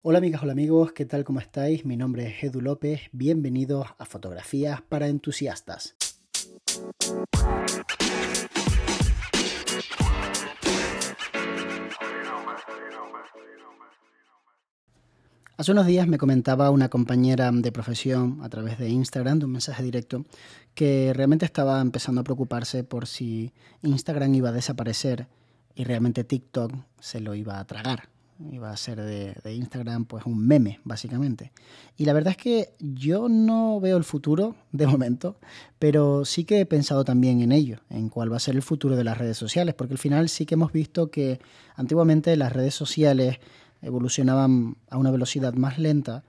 Hola amigas, hola amigos, ¿qué tal? ¿Cómo estáis? Mi nombre es Edu López, bienvenidos a Fotografías para Entusiastas. Hace unos días me comentaba una compañera de profesión a través de Instagram, de un mensaje directo, que realmente estaba empezando a preocuparse por si Instagram iba a desaparecer y realmente TikTok se lo iba a tragar iba a ser de, Instagram pues un meme, básicamente. Y la verdad es que yo no veo el futuro de momento, pero sí que he pensado también en ello, en cuál va a ser el futuro de las redes sociales, porque al final sí que hemos visto que antiguamente las redes sociales evolucionaban a una velocidad más lenta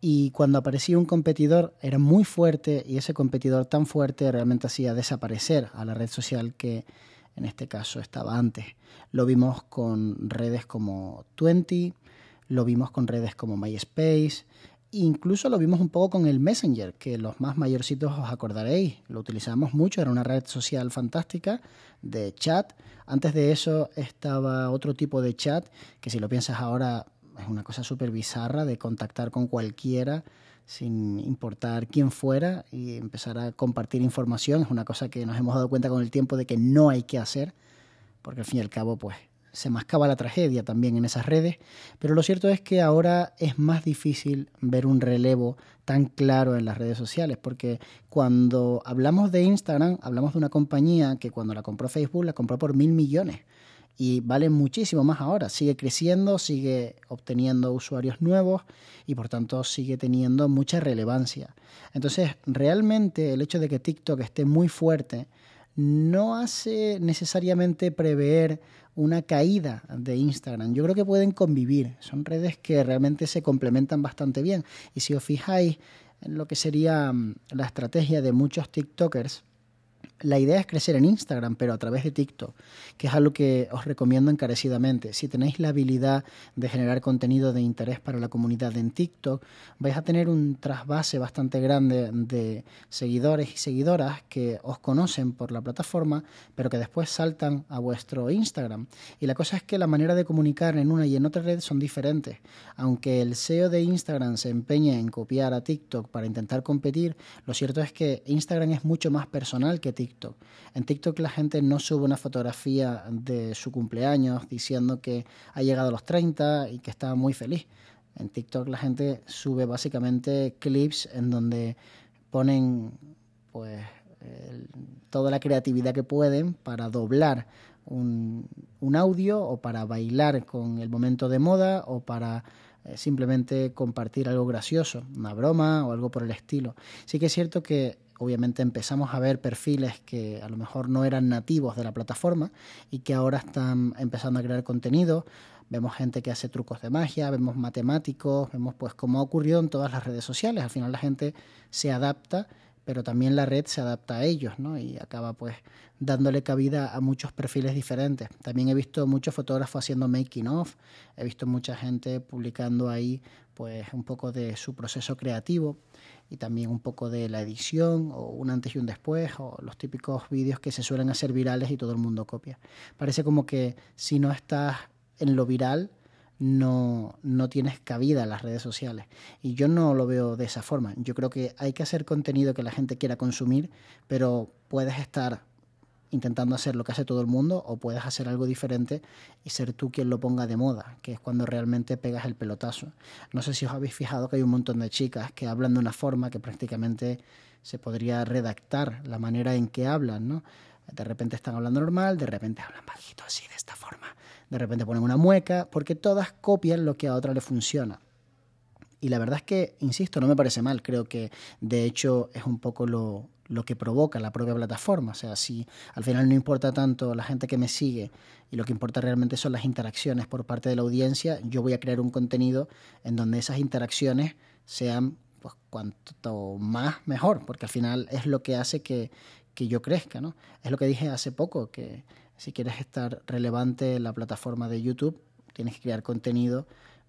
y cuando aparecía un competidor era muy fuerte y ese competidor tan fuerte realmente hacía desaparecer a la red social que en este caso estaba antes. Lo vimos con redes como Twenty, lo vimos con redes como MySpace, incluso lo vimos un poco con el Messenger, que los más mayorcitos os acordaréis, lo utilizamos mucho, era una red social fantástica de chat. Antes de eso estaba otro tipo de chat, que si lo piensas ahora es una cosa súper bizarra de contactar con cualquiera sin importar quién fuera y empezar a compartir información. Es una cosa que nos hemos dado cuenta con el tiempo de que no hay que hacer, porque al fin y al cabo, pues se mascaba la tragedia también en esas redes, pero lo cierto es que ahora es más difícil ver un relevo tan claro en las redes sociales, porque cuando hablamos de Instagram, hablamos de una compañía que cuando la compró Facebook la compró por mil millones y vale muchísimo más ahora. Sigue creciendo, sigue obteniendo usuarios nuevos y por tanto sigue teniendo mucha relevancia. Entonces, realmente el hecho de que TikTok esté muy fuerte no hace necesariamente prever una caída de Instagram. Yo creo que pueden convivir. Son redes que realmente se complementan bastante bien. Y si os fijáis en lo que sería mm, la estrategia de muchos TikTokers, la idea es crecer en Instagram, pero a través de TikTok, que es algo que os recomiendo encarecidamente. Si tenéis la habilidad de generar contenido de interés para la comunidad en TikTok, vais a tener un trasvase bastante grande de seguidores y seguidoras que os conocen por la plataforma, pero que después saltan a vuestro Instagram. Y la cosa es que la manera de comunicar en una y en otra red son diferentes. Aunque el SEO de Instagram se empeñe en copiar a TikTok para intentar competir, lo cierto es que Instagram es mucho más personal que TikTok En TikTok la gente no sube una fotografía de su cumpleaños diciendo que ha llegado a los 30 y que está muy feliz. En TikTok la gente sube básicamente clips en donde ponen pues toda la creatividad que pueden para doblar un, un, audio o para bailar con el momento de moda o para eh, simplemente compartir algo gracioso, una broma o algo por el estilo. Sí que es cierto que obviamente empezamos a ver perfiles que a lo mejor no eran nativos de la plataforma y que ahora están empezando a crear contenido. Vemos gente que hace trucos de magia, vemos matemáticos, vemos pues como ha ocurrido en todas las redes sociales. Al final la gente se adapta, pero también la red se adapta a ellos, ¿no? Y acaba pues dándole cabida a muchos perfiles diferentes. También he visto muchos fotógrafos haciendo making of, he visto mucha gente publicando ahí pues un poco de su proceso creativo y también un poco de la edición o un antes y un después o los típicos vídeos que se suelen hacer virales y todo el mundo copia. Parece como que si no estás en lo viral no, no tienes cabida en las redes sociales. Y yo no lo veo de esa forma. Yo creo que hay que hacer contenido que la gente quiera consumir, pero puedes estar intentando hacer lo que hace todo el mundo o puedes hacer algo diferente y ser tú quien lo ponga de moda, que es cuando realmente pegas el pelotazo. No sé si os habéis fijado que hay un montón de chicas que hablan de una forma que prácticamente se podría redactar la manera en que hablan, ¿no? De repente están hablando normal, de repente hablan bajito así, de esta forma. De repente ponen una mueca, porque todas copian lo que a otra le funciona. Y la verdad es que, insisto, no me parece mal. Creo que de hecho es un poco lo, lo que provoca la propia plataforma. O sea, si al final no importa tanto la gente que me sigue y lo que importa realmente son las interacciones por parte de la audiencia, yo voy a crear un contenido en donde esas interacciones sean pues cuanto más mejor, porque al final es lo que hace que, que yo crezca, ¿no? Es lo que dije hace poco, que si quieres estar relevante en la plataforma de YouTube, tienes que crear contenido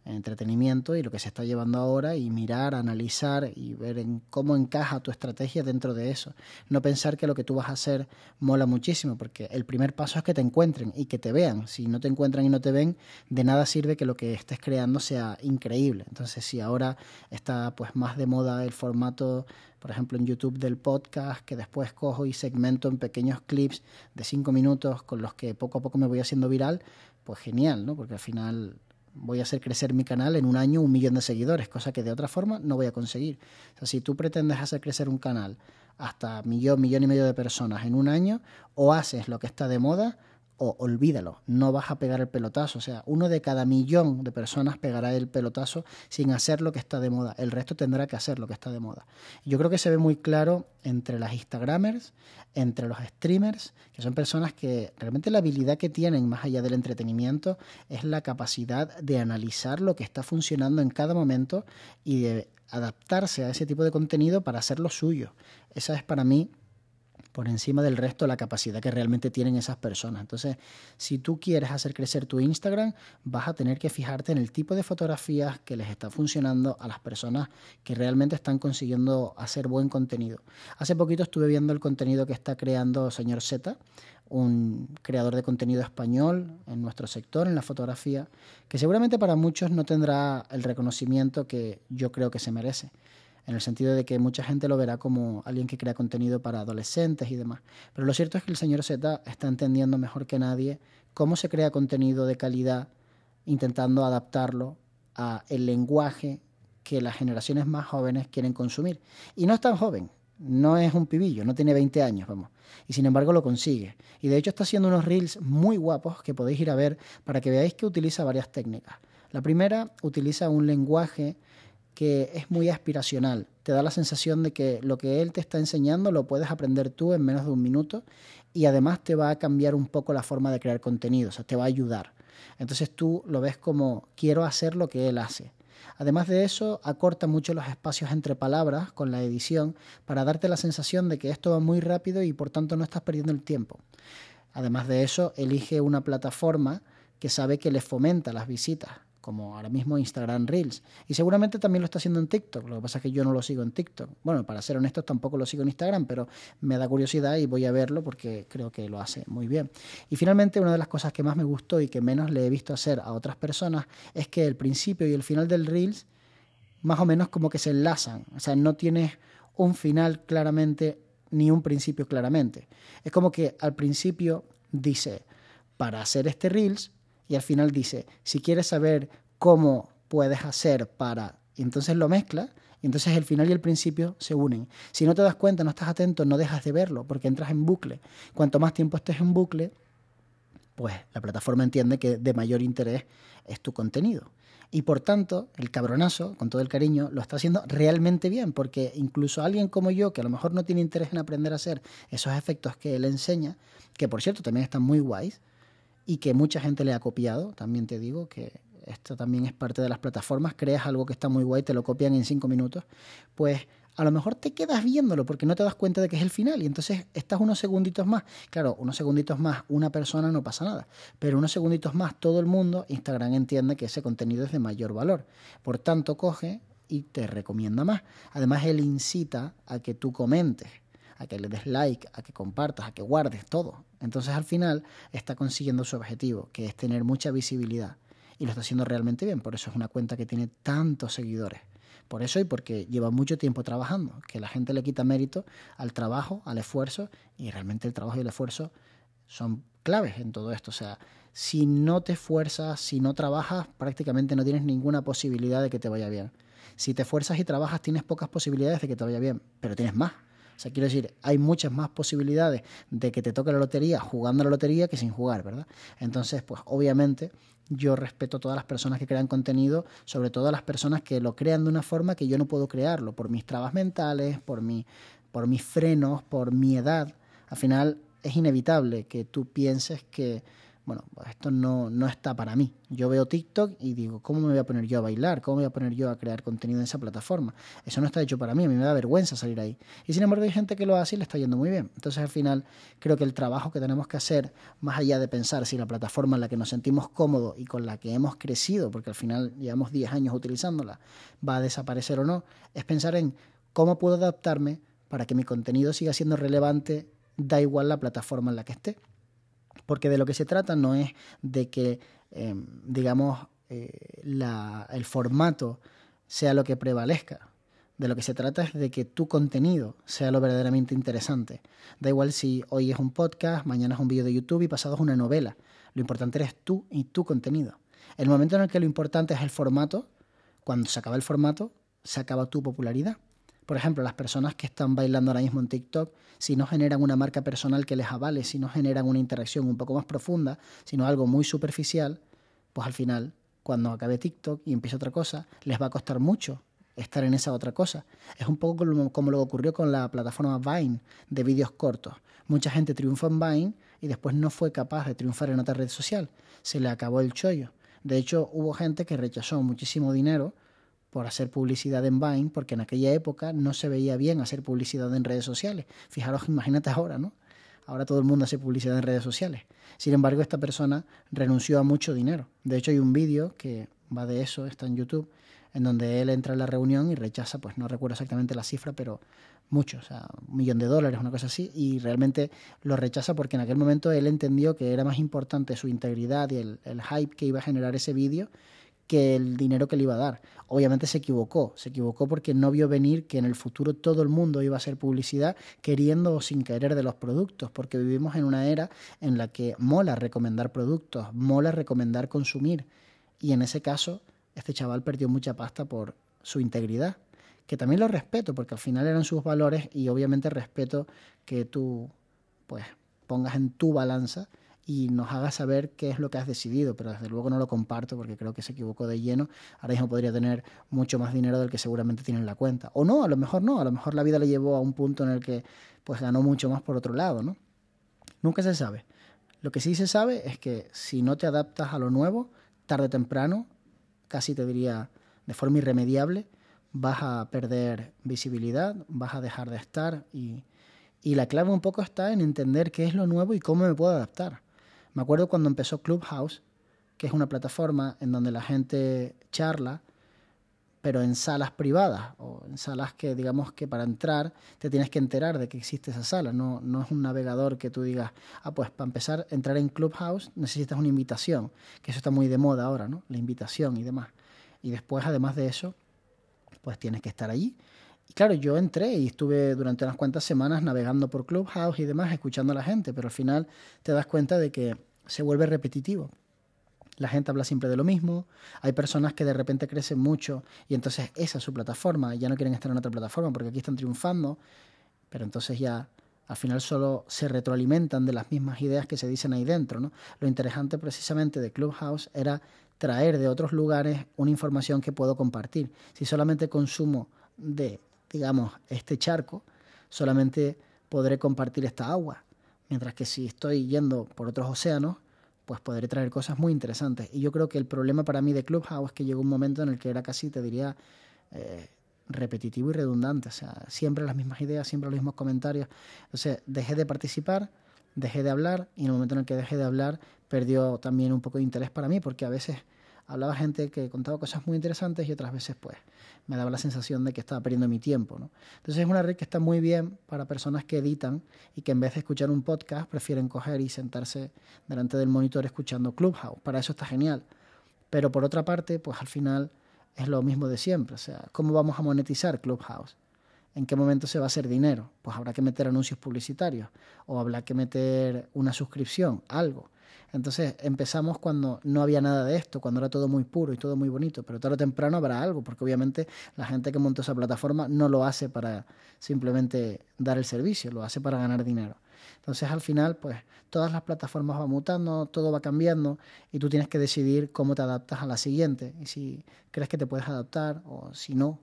entretenimiento y lo que se está llevando ahora y mirar, analizar y ver en cómo encaja tu estrategia dentro de eso. No pensar que lo que tú vas a hacer mola muchísimo, porque el primer paso es que te encuentren y que te vean. Si no te encuentran y no te ven, de nada sirve que lo que estés creando sea increíble. Entonces, si ahora está pues más de moda el formato por ejemplo en YouTube del podcast, que después cojo y segmento en pequeños clips de cinco minutos con los que poco a poco me voy haciendo viral, pues genial, ¿no? Porque al final voy a hacer crecer mi canal en un año un millón de seguidores, cosa que de otra forma no voy a conseguir. O sea, si tú pretendes hacer crecer un canal hasta millón, millón y medio de personas en un año, o haces lo que está de moda, o olvídalo, no vas a pegar el pelotazo. O sea, uno de cada millón de personas pegará el pelotazo sin hacer lo que está de moda. El resto tendrá que hacer lo que está de moda. Yo creo que se ve muy claro entre las Instagramers, entre los streamers, que son personas que realmente la habilidad que tienen más allá del entretenimiento es la capacidad de analizar lo que está funcionando en cada momento y de adaptarse a ese tipo de contenido para hacerlo suyo. Esa es para mí por encima del resto la capacidad que realmente tienen esas personas. Entonces, si tú quieres hacer crecer tu Instagram, vas a tener que fijarte en el tipo de fotografías que les está funcionando a las personas que realmente están consiguiendo hacer buen contenido. Hace poquito estuve viendo el contenido que está creando señor Z, un creador de contenido español en nuestro sector, en la fotografía, que seguramente para muchos no tendrá el reconocimiento que yo creo que se merece en el sentido de que mucha gente lo verá como alguien que crea contenido para adolescentes y demás. Pero lo cierto es que el señor Z está entendiendo mejor que nadie cómo se crea contenido de calidad, intentando adaptarlo a el lenguaje que las generaciones más jóvenes quieren consumir. Y no es tan joven, no es un pibillo, no tiene 20 años, vamos. Y sin embargo lo consigue. Y de hecho está haciendo unos reels muy guapos que podéis ir a ver para que veáis que utiliza varias técnicas. La primera utiliza un lenguaje que es muy aspiracional. Te da la sensación de que lo que él te está enseñando lo puedes aprender tú en menos de un minuto y además te va a cambiar un poco la forma de crear contenido, o sea, te va a ayudar. Entonces tú lo ves como quiero hacer lo que él hace. Además de eso, acorta mucho los espacios entre palabras con la edición para darte la sensación de que esto va muy rápido y por tanto no estás perdiendo el tiempo. Además de eso, elige una plataforma que sabe que le fomenta las visitas como ahora mismo Instagram Reels. Y seguramente también lo está haciendo en TikTok. Lo que pasa es que yo no lo sigo en TikTok. Bueno, para ser honesto, tampoco lo sigo en Instagram, pero me da curiosidad y voy a verlo porque creo que lo hace muy bien. Y finalmente, una de las cosas que más me gustó y que menos le he visto hacer a otras personas es que el principio y el final del Reels más o menos como que se enlazan. O sea, no tienes un final claramente ni un principio claramente. Es como que al principio dice, para hacer este Reels y al final dice, si quieres saber cómo puedes hacer para... Y entonces lo mezcla y entonces el final y el principio se unen. Si no te das cuenta, no estás atento, no dejas de verlo porque entras en bucle. Cuanto más tiempo estés en bucle, pues la plataforma entiende que de mayor interés es tu contenido. Y por tanto, el cabronazo, con todo el cariño, lo está haciendo realmente bien, porque incluso alguien como yo, que a lo mejor no tiene interés en aprender a hacer esos efectos que él enseña, que por cierto también están muy guays, y que mucha gente le ha copiado, también te digo que esto también es parte de las plataformas, creas algo que está muy guay, te lo copian en cinco minutos, pues a lo mejor te quedas viéndolo porque no te das cuenta de que es el final y entonces estás unos segunditos más. Claro, unos segunditos más, una persona no pasa nada, pero unos segunditos más todo el mundo, Instagram entiende que ese contenido es de mayor valor. Por tanto, coge y te recomienda más. Además, él incita a que tú comentes a que le des like, a que compartas, a que guardes todo. Entonces al final está consiguiendo su objetivo, que es tener mucha visibilidad. Y lo está haciendo realmente bien, por eso es una cuenta que tiene tantos seguidores. Por eso y porque lleva mucho tiempo trabajando, que la gente le quita mérito al trabajo, al esfuerzo, y realmente el trabajo y el esfuerzo son claves en todo esto. O sea, si no te esfuerzas, si no trabajas, prácticamente no tienes ninguna posibilidad de que te vaya bien. Si te esfuerzas y trabajas, tienes pocas posibilidades de que te vaya bien, pero tienes más. O sea, quiero decir, hay muchas más posibilidades de que te toque la lotería jugando la lotería que sin jugar, ¿verdad? Entonces, pues obviamente yo respeto a todas las personas que crean contenido, sobre todo a las personas que lo crean de una forma que yo no puedo crearlo, por mis trabas mentales, por, mi, por mis frenos, por mi edad. Al final es inevitable que tú pienses que bueno, esto no, no está para mí. Yo veo TikTok y digo, ¿cómo me voy a poner yo a bailar? ¿Cómo me voy a poner yo a crear contenido en esa plataforma? Eso no está hecho para mí, a mí me da vergüenza salir ahí. Y sin embargo hay gente que lo hace y le está yendo muy bien. Entonces al final creo que el trabajo que tenemos que hacer, más allá de pensar si la plataforma en la que nos sentimos cómodos y con la que hemos crecido, porque al final llevamos 10 años utilizándola, va a desaparecer o no, es pensar en cómo puedo adaptarme para que mi contenido siga siendo relevante, da igual la plataforma en la que esté porque de lo que se trata no es de que, em, digamos, eh, el formato sea lo que prevalezca. De lo que se trata es de que tu contenido sea lo verdaderamente interesante. Da igual si hoy es un podcast, mañana es un vídeo de YouTube y pasado es una novela. Lo importante eres tú y tu contenido. El momento en el que lo importante es el formato, cuando se acaba el formato, se acaba tu popularidad. Por ejemplo, las personas que están bailando ahora mismo en TikTok, si no generan una marca personal que les avale, si no generan una interacción un poco más profunda, sino algo muy superficial, pues al final, cuando acabe TikTok y empiece otra cosa, les va a costar mucho estar en esa otra cosa. Es un poco como, lo que ocurrió con la plataforma Vine de vídeos cortos. Mucha gente triunfó en Vine y después no fue capaz de triunfar en otra red social. Se le acabó el chollo. De hecho, hubo gente que rechazó muchísimo dinero por hacer publicidad en Vine, porque en aquella época no se veía bien hacer publicidad en redes sociales. Fijaros, imagínate ahora, ¿no? Ahora todo el mundo hace publicidad en redes sociales. Sin embargo, esta persona renunció a mucho dinero. De hecho, hay un vídeo que va de eso, está en YouTube, en donde él entra en la reunión y rechaza, pues no recuerdo exactamente la cifra, pero mucho, o sea, un millón de dólares, una cosa así, y realmente lo rechaza porque en aquel momento él entendió que era más importante su integridad y el, el hype que iba a generar ese vídeo que el dinero que le iba a dar. Obviamente se equivocó, se equivocó porque no vio venir que en el futuro todo el mundo iba a hacer publicidad queriendo o sin querer de los productos, porque vivimos en una era en la que mola recomendar productos, mola recomendar consumir. Y en ese caso, este chaval perdió mucha pasta por su integridad, que también lo respeto, porque al final eran sus valores y obviamente respeto que tú pues pongas en tu balanza y nos haga saber qué es lo que has decidido, pero desde luego no lo comparto porque creo que se equivocó de lleno. Ahora mismo podría tener mucho más dinero del que seguramente tiene en la cuenta. O no, a lo mejor no, a lo mejor la vida le llevó a un punto en el que pues ganó mucho más por otro lado, ¿no? Nunca se sabe. Lo que sí se sabe es que si no te adaptas a lo nuevo, tarde o temprano, casi te diría de forma irremediable, vas a perder visibilidad, vas a dejar de estar y, y la clave un poco está en entender qué es lo nuevo y cómo me puedo adaptar. Me acuerdo cuando empezó Clubhouse, que es una plataforma en donde la gente charla, pero en salas privadas o en salas que digamos que para entrar te tienes que enterar de que existe esa sala, no, no es un navegador que tú digas, ah, pues para empezar entrar en Clubhouse necesitas una invitación, que eso está muy de moda ahora, ¿no? La invitación y demás. Y después, además de eso, pues tienes que estar allí. Y claro, yo entré y estuve durante unas cuantas semanas navegando por Clubhouse y demás, escuchando a la gente, pero al final te das cuenta de que se vuelve repetitivo. La gente habla siempre de lo mismo, hay personas que de repente crecen mucho y entonces esa es su plataforma, ya no quieren estar en otra plataforma porque aquí están triunfando, pero entonces ya al final solo se retroalimentan de las mismas ideas que se dicen ahí dentro. ¿no? Lo interesante precisamente de Clubhouse era traer de otros lugares una información que puedo compartir. Si solamente consumo de, digamos, este charco, solamente podré compartir esta agua. Mientras que si estoy yendo por otros océanos, pues podré traer cosas muy interesantes. Y yo creo que el problema para mí de Clubhouse es que llegó un momento en el que era casi, te diría, eh, repetitivo y redundante. O sea, siempre las mismas ideas, siempre los mismos comentarios. Entonces, dejé de participar, dejé de hablar, y en el momento en el que dejé de hablar, perdió también un poco de interés para mí, porque a veces hablaba gente que contaba cosas muy interesantes y otras veces pues me daba la sensación de que estaba perdiendo mi tiempo. ¿no? Entonces es una red que está muy bien para personas que editan y que en vez de escuchar un podcast prefieren coger y sentarse delante del monitor escuchando Clubhouse. Para eso está genial. Pero por otra parte, pues al final es lo mismo de siempre. O sea, ¿cómo vamos a monetizar Clubhouse? ¿En qué momento se va a hacer dinero? Pues habrá que meter anuncios publicitarios o habrá que meter una suscripción, algo. Entonces empezamos cuando no había nada de esto, cuando era todo muy puro y todo muy bonito, pero tarde o temprano habrá algo, porque obviamente la gente que montó esa plataforma no lo hace para simplemente dar el servicio, lo hace para ganar dinero. Entonces al final, pues todas las plataformas van mutando, todo va cambiando y tú tienes que decidir cómo te adaptas a la siguiente y si crees que te puedes adaptar o si no,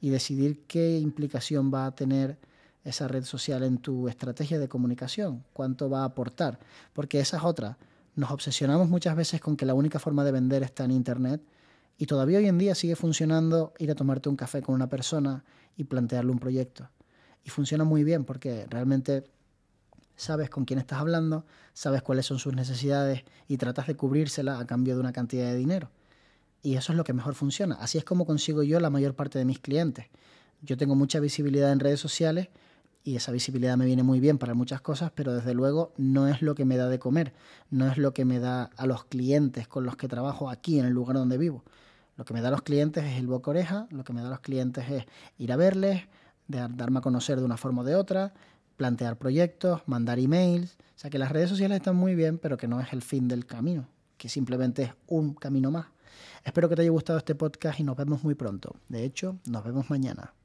y decidir qué implicación va a tener esa red social en tu estrategia de comunicación, cuánto va a aportar, porque esa es otra Nos obsesionamos muchas veces con que la única forma de vender está en Internet y todavía hoy en día sigue funcionando ir a tomarte un café con una persona y plantearle un proyecto. Y funciona muy bien porque realmente sabes con quién estás hablando, sabes cuáles son sus necesidades y tratas de cubrírsela a cambio de una cantidad de dinero. Y eso es lo que mejor funciona. Así es como consigo yo la mayor parte de mis clientes. Yo tengo mucha visibilidad en redes sociales y esa visibilidad me viene muy bien para muchas cosas, pero desde luego no es lo que me da de comer, no es lo que me da a los clientes con los que trabajo aquí en el lugar donde vivo. Lo que me da a los clientes es el boca oreja, lo que me da a los clientes es ir a verles, darme a conocer de una forma o de otra, plantear proyectos, mandar emails. O sea que las redes sociales están muy bien, pero que no es el fin del camino, que simplemente es un camino más. Espero que te haya gustado este podcast y nos vemos muy pronto. De hecho, nos vemos mañana.